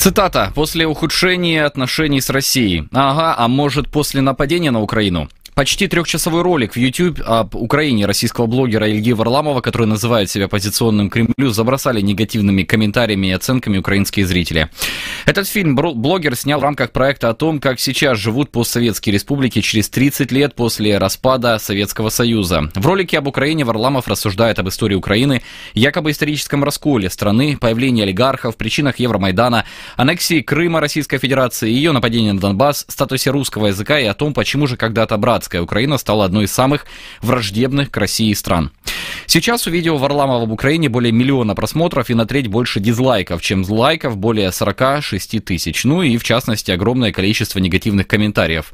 Цитата. «После ухудшения отношений с Россией». Ага, а может после нападения на Украину? Почти трехчасовой ролик в YouTube об Украине российского блогера Ильи Варламова, который называет себя позиционным Кремлю, забросали негативными комментариями и оценками украинские зрители. Этот фильм блогер снял в рамках проекта о том, как сейчас живут постсоветские республики через 30 лет после распада Советского Союза. В ролике об Украине Варламов рассуждает об истории Украины, якобы историческом расколе страны, появлении олигархов, причинах Евромайдана, аннексии Крыма Российской Федерации, ее нападении на Донбасс, статусе русского языка и о том, почему же когда-то братская советская Украина стала одной из самых враждебных к России стран. Сейчас у видео Варламова в Украине более миллиона просмотров и на треть больше дизлайков, чем лайков более 46 тысяч. Ну и, в частности, огромное количество негативных комментариев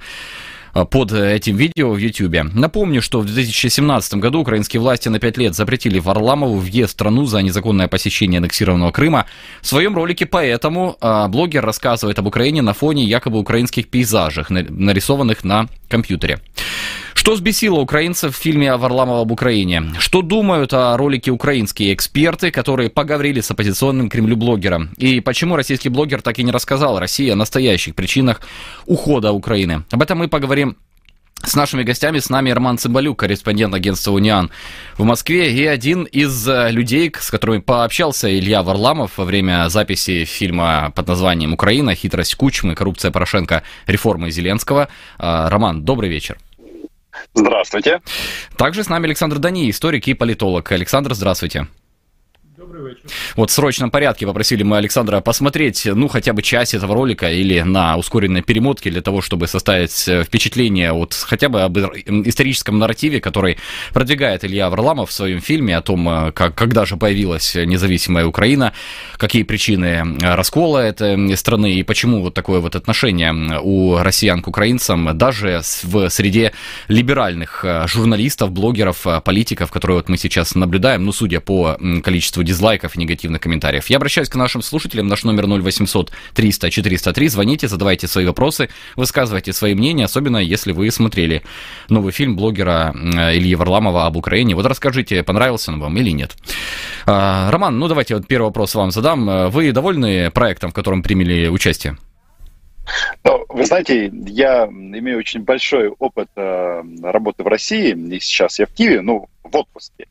под этим видео в YouTube. Напомню, что в 2017 году украинские власти на 5 лет запретили Варламову въезд в страну за незаконное посещение аннексированного Крыма. В своем ролике поэтому а, блогер рассказывает об Украине на фоне якобы украинских пейзажей, нарисованных на компьютере. Что взбесило украинцев в фильме о Варламова об Украине? Что думают о ролике украинские эксперты, которые поговорили с оппозиционным Кремлю блогером? И почему российский блогер так и не рассказал России о настоящих причинах ухода Украины? Об этом мы поговорим с нашими гостями. С нами Роман Цымбалюк, корреспондент агентства «Униан» в Москве, и один из э, людей, с которыми пообщался Илья Варламов во время записи фильма под названием «Украина. Хитрость Кучмы. Коррупция Порошенко. Реформы Зеленского». Э, Роман, добрый вечер. Здравствуйте. Также с нами Александр Дани, историк и политолог. Александр, здравствуйте. Вот в срочном порядке попросили мы Александра посмотреть, ну, хотя бы часть этого ролика или на ускоренной перемотке для того, чтобы составить э, впечатление вот хотя бы об историческом нарративе, который продвигает Илья Варламов в своем фильме о том, э, как, когда же появилась независимая Украина, какие причины э, раскола этой страны и почему вот такое вот отношение у россиян к украинцам даже в среде либеральных журналистов, блогеров, политиков, которые вот мы сейчас наблюдаем, ну, судя по количеству дизлайков и негативных комментариев. Я обращаюсь к нашим слушателям. Наш номер 0800 300 403. Звоните, задавайте свои вопросы, высказывайте свои мнения, особенно если вы смотрели новый фильм блогера Ильи Варламова об Украине. Вот расскажите, понравился он вам или нет. А, Роман, ну давайте вот первый вопрос вам задам. Вы довольны проектом, в котором приняли участие? Ну, вы знаете, я имею очень большой опыт э, работы в России, и сейчас я в Киеве, ну, в отпуске.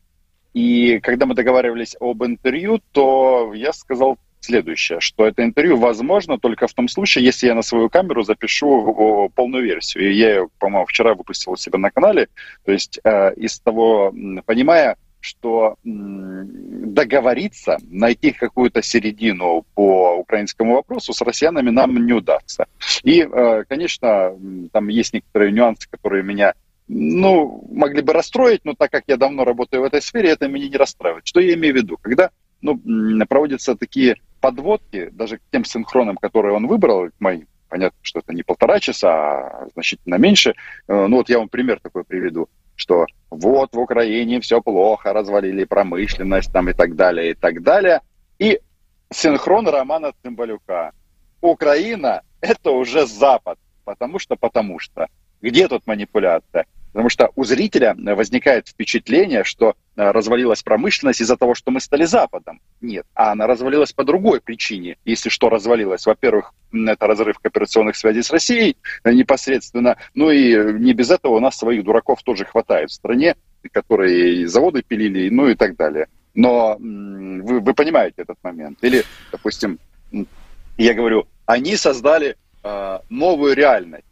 И когда мы договаривались об интервью, то я сказал следующее, что это интервью возможно только в том случае, если я на свою камеру запишу полную версию. И я по-моему, вчера выпустил у себя на канале. То есть э, из того, понимая, что договориться, найти какую-то середину по украинскому вопросу с россиянами нам не удастся. И, э, конечно, там есть некоторые нюансы, которые меня ну, могли бы расстроить, но так как я давно работаю в этой сфере, это меня не расстраивает. Что я имею в виду? Когда ну, проводятся такие подводки, даже к тем синхронам, которые он выбрал, моим, понятно, что это не полтора часа, а значительно меньше. Э, ну вот я вам пример такой приведу, что вот в Украине все плохо, развалили промышленность там и так далее, и так далее. И синхрон Романа Цымбалюка. Украина – это уже Запад, потому что, потому что. Где тут манипуляция? Потому что у зрителя возникает впечатление, что э, развалилась промышленность из-за того, что мы стали Западом. Нет, а она развалилась по другой причине. Если что развалилась, во-первых, это разрыв кооперационных связей с Россией э, непосредственно. Ну и не без этого у нас своих дураков тоже хватает в стране, которые заводы пилили, ну и так далее. Но вы, вы понимаете этот момент. Или, допустим, я говорю, они создали э, новую реальность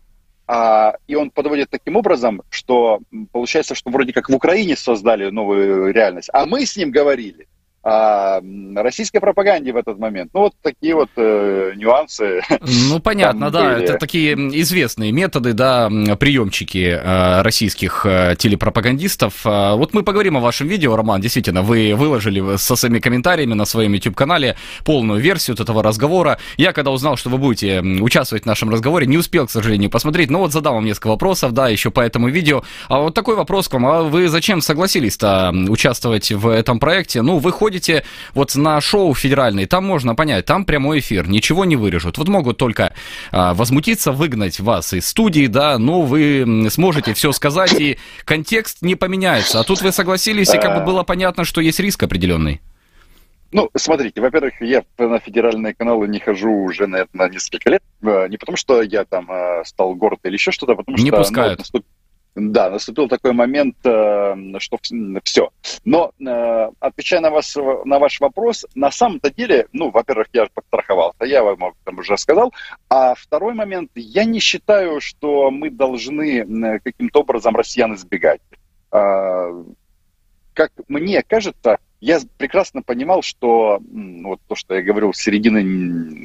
а, и он подводит таким образом, что получается, что вроде как в Украине создали новую реальность, а мы с ним говорили а, российской пропаганде в этот момент. Ну, вот такие вот э, нюансы. Ну, понятно, да, были. это такие известные методы, да, приемчики э, российских э, телепропагандистов. А, вот мы поговорим о вашем видео, Роман, действительно, вы выложили со своими комментариями на своем YouTube-канале полную версию этого разговора. Я, когда узнал, что вы будете участвовать в нашем разговоре, не успел, к сожалению, посмотреть, но вот задал вам несколько вопросов, да, еще по этому видео. А вот такой вопрос к вам, а вы зачем согласились-то участвовать в этом проекте? Ну, вы ходите приходите вот на шоу федеральный, там можно понять, там прямой эфир, ничего не вырежут. Вот могут только а, возмутиться, выгнать вас из студии, да, но вы сможете все сказать, и контекст не поменяется. А тут вы согласились, и как бы было понятно, что есть риск определенный. Ну, смотрите, во-первых, я на федеральные каналы не хожу уже, наверное, несколько лет. Э, не потому, что я там э, стал горд или еще что-то, а потому не что... Не пускают. Ну. Да, наступил такой момент, э, что все. Но отвечая на, вас, на ваш вопрос, на самом-то деле, ну, во-первых, я подстраховался, я вам там уже сказал. А второй момент, я не считаю, что мы должны каким-то образом россиян избегать. Как мне кажется, я прекрасно понимал, что вот то, что я говорил, середины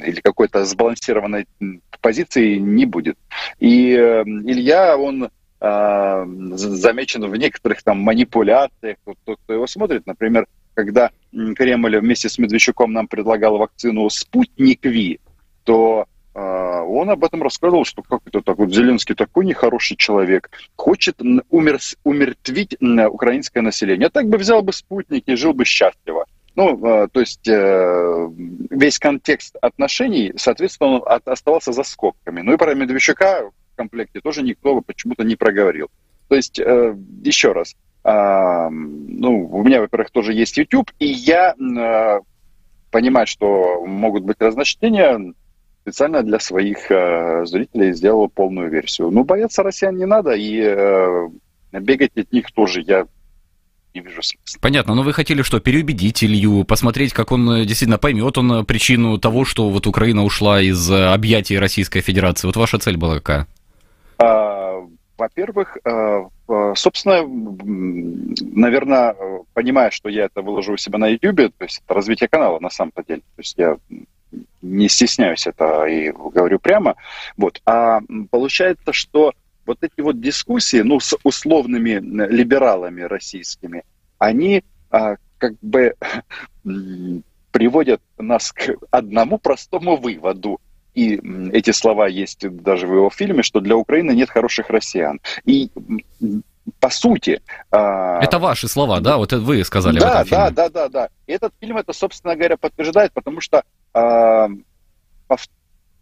или какой-то сбалансированной позиции не будет. И э, Илья, он э, замечен в некоторых там манипуляциях. Вот тот, кто его смотрит, например, когда Кремль вместе с Медведчуком нам предлагал вакцину «Спутник Ви», то а, он об этом рассказывал, что как это так, вот Зеленский такой нехороший человек, хочет умер, умертвить украинское население. А так бы взял бы спутник и жил бы счастливо. Ну, а, то есть э, весь контекст отношений, соответственно, он оставался за скобками. Ну и про Медведчука комплекте тоже никто почему-то не проговорил. То есть, э, еще раз, ну, у меня, во-первых, тоже есть YouTube, и я э, понимаю, что могут быть разночтения, специально для своих э, зрителей сделал полную версию. Ну, бояться россиян не надо, и э, бегать от них тоже я не вижу смысла. Понятно, но вы хотели что, переубедить Илью, посмотреть, как он действительно поймет он причину того, что вот Украина ушла из объятий Российской Федерации. Вот ваша цель была какая? А, во-первых, собственно, наверное, понимая, что я это выложу у себя на YouTube, то есть это развитие канала на самом-то деле. То есть я не стесняюсь это и говорю прямо. Вот. А получается, что вот эти вот дискуссии, ну, с условными либералами российскими, они а, как бы приводят нас к одному простому выводу. И эти слова есть даже в его фильме, что для Украины нет хороших россиян. И по сути... А, это ваши слова, да? Вот вы сказали да, в этом фильме. Да, да, да, да. И этот фильм это, собственно говоря, подтверждает, потому что а,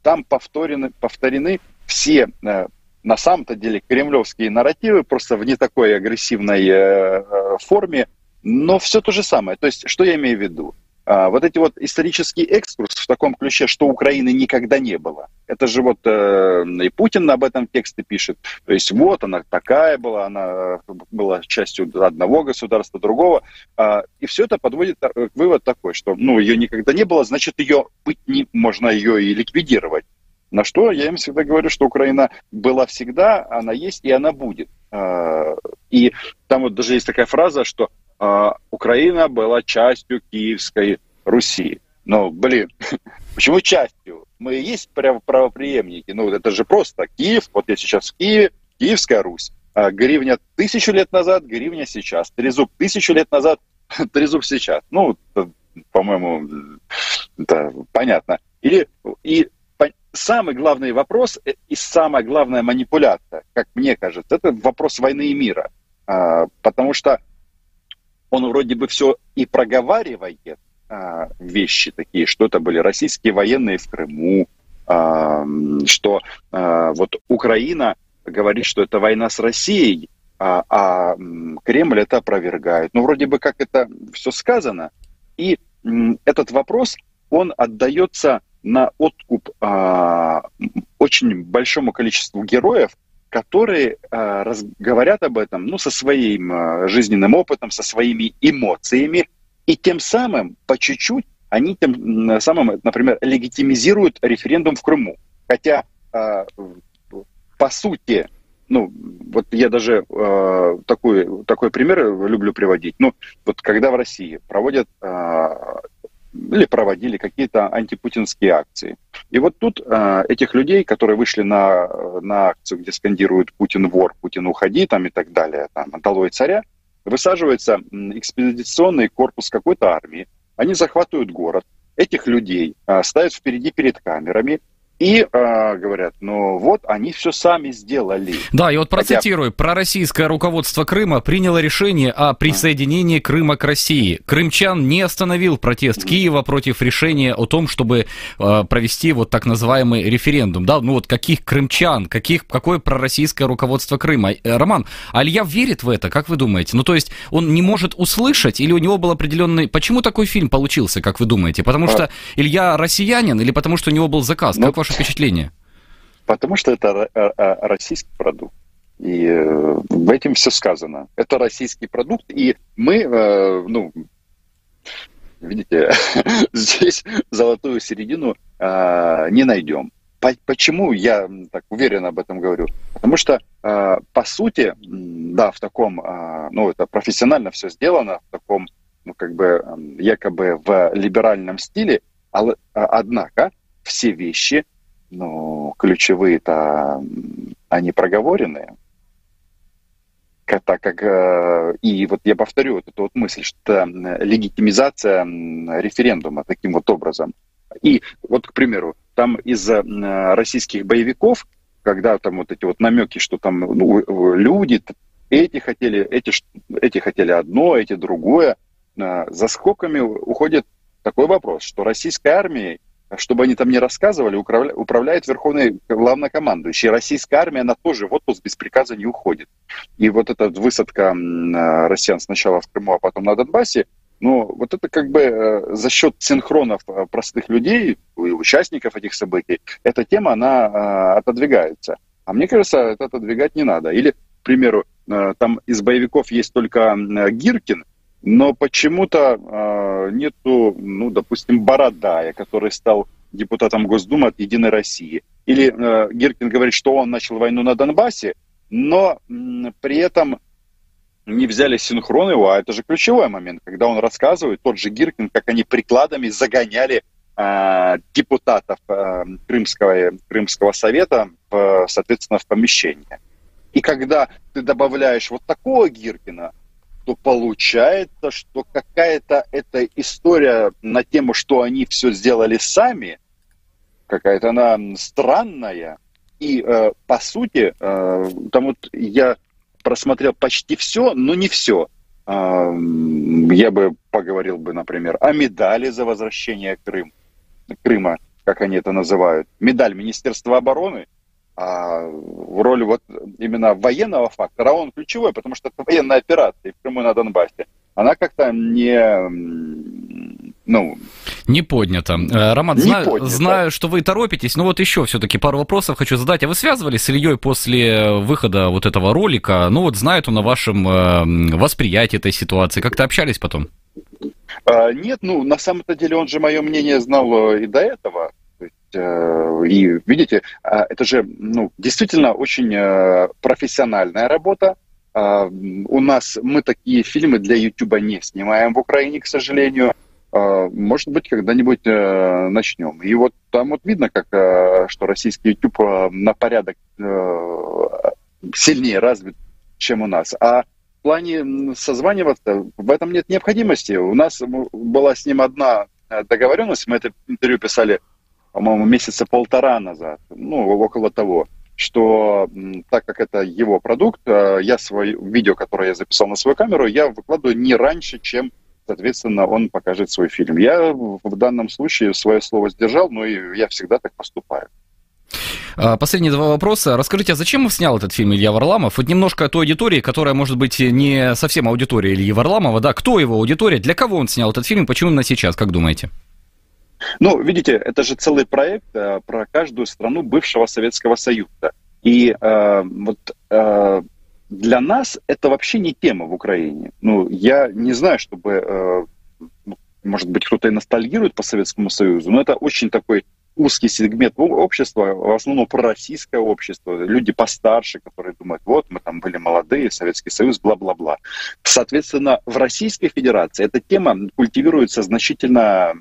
там повторены, повторены все э, на самом-то деле кремлевские нарративы, просто в не такой агрессивной э, э, форме, но все то же самое. То есть, что я имею в виду? А, вот эти вот исторический экскурс в таком ключе, что Украины никогда не было. Это же вот э, и Путин об этом тексте пишет. То есть вот она такая была, она была частью одного государства, другого. Э, и все это подводит к вывод такой, что ну, ее никогда не было, значит, ее быть не, можно ее и ликвидировать. На что я им всегда говорю, что Украина была всегда, она есть и она будет. Э, и там вот даже есть такая фраза, что э, Украина была частью Киевской Руси. Ну, блин, почему частью? Мы и есть правоприемники. Ну, это же просто Киев. Вот я сейчас в Киеве, Киевская Русь. А гривня тысячу лет назад, гривня сейчас. Трезуб тысячу лет назад, трезуб сейчас. Ну, по-моему, это понятно. Или, и самый главный вопрос э, и самая главная манипуляция, как мне кажется, это вопрос войны и мира. А, потому что он вроде бы все и проговаривает, а, вещи такие, что это были российские военные в Крыму, а, что а, вот Украина говорит, что это война с Россией, а, а Кремль это опровергает. Ну, вроде бы как это все сказано. И этот вопрос, он отдается на откуп а, очень большому количеству героев, которые раз, говорят об этом ну, со своим а, жизненным опытом, со своими эмоциями, и тем самым, по чуть-чуть, они тем самым, например, легитимизируют референдум в Крыму. Хотя, э, по сути, ну, вот я даже э, такой, такой пример люблю приводить. Ну, вот когда в России проводят э, или проводили какие-то антипутинские акции. И вот тут э, этих людей, которые вышли на, на акцию, где скандируют «Путин вор, Путин уходи» там и так далее, там, «Долой царя», высаживается экспедиционный корпус какой-то армии, они захватывают город, этих людей а, ставят впереди перед камерами, и э, говорят, ну вот, они все сами сделали. Да, и вот процитирую. Хотя... Пророссийское руководство Крыма приняло решение о присоединении Крыма к России. Крымчан не остановил протест Киева против решения о том, чтобы э, провести вот так называемый референдум. Да, ну вот каких крымчан, каких, какое пророссийское руководство Крыма? Э, Роман, Алья верит в это, как вы думаете? Ну то есть он не может услышать или у него был определенный... Почему такой фильм получился, как вы думаете? Потому а. что Илья россиянин или потому что у него был заказ? Ну, как ваше впечатление? Потому что это э, э, российский продукт. И э, в этом все сказано. Это российский продукт, и мы, ну, видите, здесь золотую середину не найдем. Почему я так уверенно об этом говорю? Потому что, по сути, да, в таком, ну, это профессионально все сделано, в таком, ну, как бы, якобы в либеральном стиле, однако все вещи ну, ключевые-то, они проговоренные. Так как, э, и вот я повторю вот эту вот мысль, что легитимизация референдума таким вот образом. И вот, к примеру, там из российских боевиков, когда там вот эти вот намеки, что там ну, люди, эти хотели, эти, эти хотели одно, эти другое, э, за скобками уходит такой вопрос, что российской армией чтобы они там не рассказывали, управля, управляет верховный главнокомандующий. Российская армия, она тоже в отпуск без приказа не уходит. И вот эта высадка э, россиян сначала в Крыму, а потом на Донбассе, ну, вот это как бы э, за счет синхронов э, простых людей, участников этих событий, эта тема, она отодвигается. А мне кажется, это отодвигать не надо. Или, к примеру, там из боевиков есть только Гиркин, но почему-то э, нету, ну, допустим, Бородая, который стал депутатом Госдумы от «Единой России». Или э, Гиркин говорит, что он начал войну на Донбассе, но м, при этом не взяли синхрон его, а это же ключевой момент, когда он рассказывает, тот же Гиркин, как они прикладами загоняли э, депутатов э, Крымского, Крымского совета, в, соответственно, в помещение. И когда ты добавляешь вот такого Гиркина, то получается, что какая-то эта история на тему, что они все сделали сами, какая-то она странная. И э, по сути, э, там вот я просмотрел почти все, но не все. Э, я бы поговорил бы, например, о медали за возвращение Крым, Крыма, как они это называют. Медаль Министерства обороны – а в роли вот именно военного фактора, он ключевой, потому что это военная операция в Крыму на Донбассе. Она как-то не, ну... Не поднята. Э, Роман, не знаю, поднято. знаю, что вы торопитесь, но вот еще все-таки пару вопросов хочу задать. А вы связывались с Ильей после выхода вот этого ролика? Ну вот знает он о вашем э, восприятии этой ситуации. Как-то общались потом? А, нет, ну на самом-то деле он же мое мнение знал э, и до этого. Э, и видите, а, это же ну, действительно очень э, профессиональная работа. А, у нас мы такие фильмы для YouTube не снимаем в Украине, к сожалению. А, может быть, когда-нибудь э, начнем. И вот там вот видно, как, что российский YouTube на порядок сильнее развит, чем у нас. А в плане созваниваться в этом нет необходимости. У нас была с ним одна договоренность, мы это интервью писали по-моему, месяца полтора назад, ну, около того, что так как это его продукт, э, я свое видео, которое я записал на свою камеру, я выкладываю не раньше, чем, соответственно, он покажет свой фильм. Я в данном случае свое слово сдержал, но я всегда так поступаю. А, последние два вопроса. Расскажите, а зачем снял этот фильм Илья Варламов? Вот немножко о той аудитории, которая, может быть, не совсем аудитория Ильи Варламова, да? Кто его аудитория? Для кого он снял этот фильм? Почему именно сейчас, как думаете? Ну, видите, это же целый проект э, про каждую страну бывшего Советского Союза. И э, вот э, для нас это вообще не тема в Украине. Ну, я не знаю, чтобы, э, ну, может быть, кто-то и ностальгирует по Советскому Союзу, но это очень такой узкий сегмент общества, в основном пророссийское общество, люди постарше, которые думают, вот, мы там были молодые, Советский Союз, бла-бла-бла. Соответственно, в Российской Федерации эта тема культивируется значительно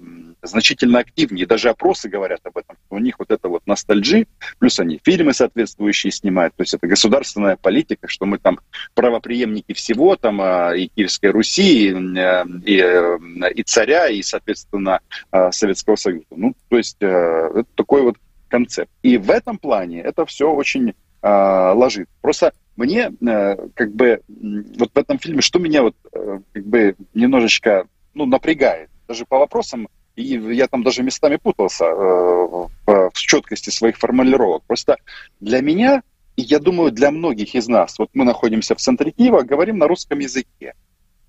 значительно активнее. Даже опросы говорят об этом. У них вот это вот ностальджи, плюс они фильмы соответствующие снимают. То есть это государственная политика, что мы там правоприемники всего, там а, и Киевской Руси, и, э, и, э, и царя, и, соответственно, а, Советского Союза. Ну, то есть э, это такой вот концепт. И в этом плане это все очень э, ложит. Просто мне э, как бы вот в этом фильме, что меня вот э, как бы немножечко ну, напрягает, даже по вопросам, и я там даже местами путался э, в, четкости своих формулировок. Просто для меня, и я думаю, для многих из нас, вот мы находимся в центре Киева, говорим на русском языке.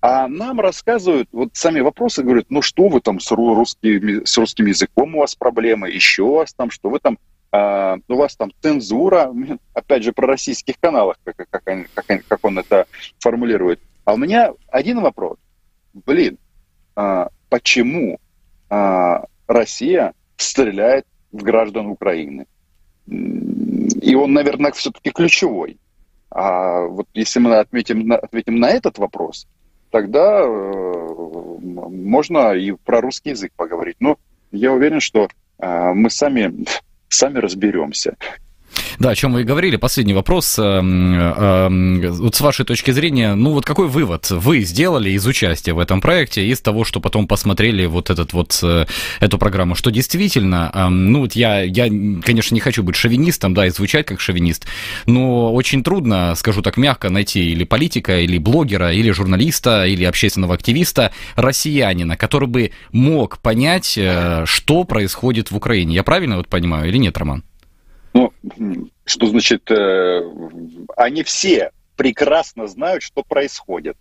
А нам рассказывают, вот сами вопросы говорят, ну что вы там с, русским, с русским языком у вас проблемы, еще у вас там, что вы там Uh, у вас там цензура, опять же, про российских каналах, как, как, как, как он это формулирует. А у меня один вопрос. Блин, uh, почему uh, Россия стреляет в граждан Украины? И он, наверное, все-таки ключевой. А вот если мы отметим, ответим на этот вопрос, тогда э, можно и про русский язык поговорить. Но я уверен, что э, мы сами сами разберемся. Да, о чем вы и говорили. Последний вопрос. Эм, эм, вот с вашей точки зрения, ну вот какой вывод вы сделали из участия в этом проекте, из того, что потом посмотрели вот этот вот э, эту программу, что действительно, ну вот я, я, конечно, не хочу быть шовинистом, да, и звучать как шовинист, но очень трудно, скажу так мягко, найти или политика, или блогера, или журналиста, или общественного активиста, россиянина, который бы мог понять, э, что происходит в Украине. Я правильно вот понимаю или нет, Роман? Ну, что значит, э, они все прекрасно знают, что происходит.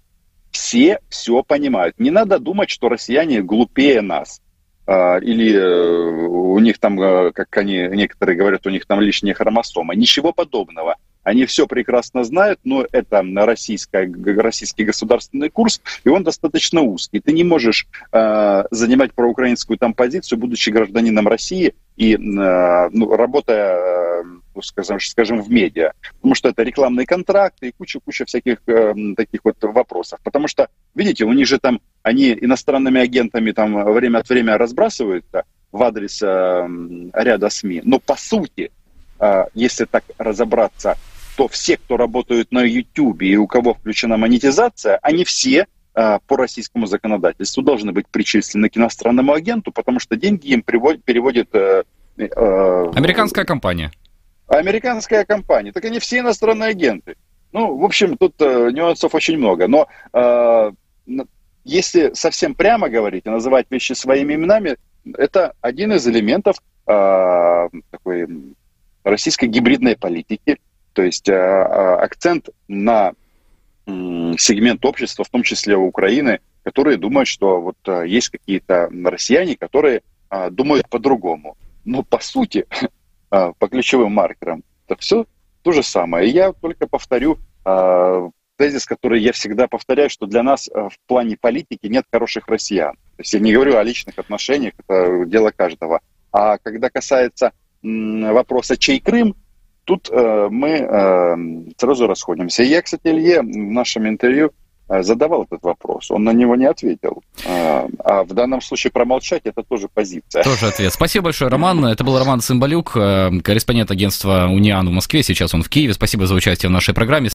Все все понимают. Не надо думать, что россияне глупее нас. Э, или э, у них там, э, как они некоторые говорят, у них там лишние хромосомы. Ничего подобного. Они все прекрасно знают, но это российская, российский государственный курс, и он достаточно узкий. Ты не можешь э, занимать проукраинскую там позицию, будучи гражданином России и э, ну, работая, э, скажем, скажем, в медиа. Потому что это рекламные контракты и куча-куча всяких э, таких вот вопросов. Потому что, видите, у них же там, они иностранными агентами там время от времени разбрасываются в адрес э, ряда СМИ. Но по сути, э, если так разобраться, что все, кто работают на YouTube и у кого включена монетизация, они все по российскому законодательству должны быть причислены к иностранному агенту, потому что деньги им приводит, переводит... Э, э, Американская компания. Американская компания. Так они все иностранные агенты. Ну, в общем, тут э, нюансов очень много. Но э, если совсем прямо говорить и называть вещи своими именами, это один из элементов э, такой российской гибридной политики, то есть э, э, акцент на сегмент общества, в том числе Украины, которые думают, что вот э, есть какие-то россияне, которые думают по-другому. Но по сути, по ключевым маркерам, это все то же самое. И я только повторю тезис, который я всегда повторяю, что для нас в плане политики нет хороших россиян. То есть я не говорю о личных отношениях, это дело каждого. А когда касается вопроса, чей Крым, тут мы сразу расходимся. я, кстати, Илье в нашем интервью задавал этот вопрос, он на него не ответил. Э, а в данном случае промолчать это тоже позиция. Тоже ответ. Спасибо большое, Роман. Это был Роман Цымбалюк, э, корреспондент агентства Униан в Москве. Сейчас он в Киеве. Спасибо за участие в нашей программе.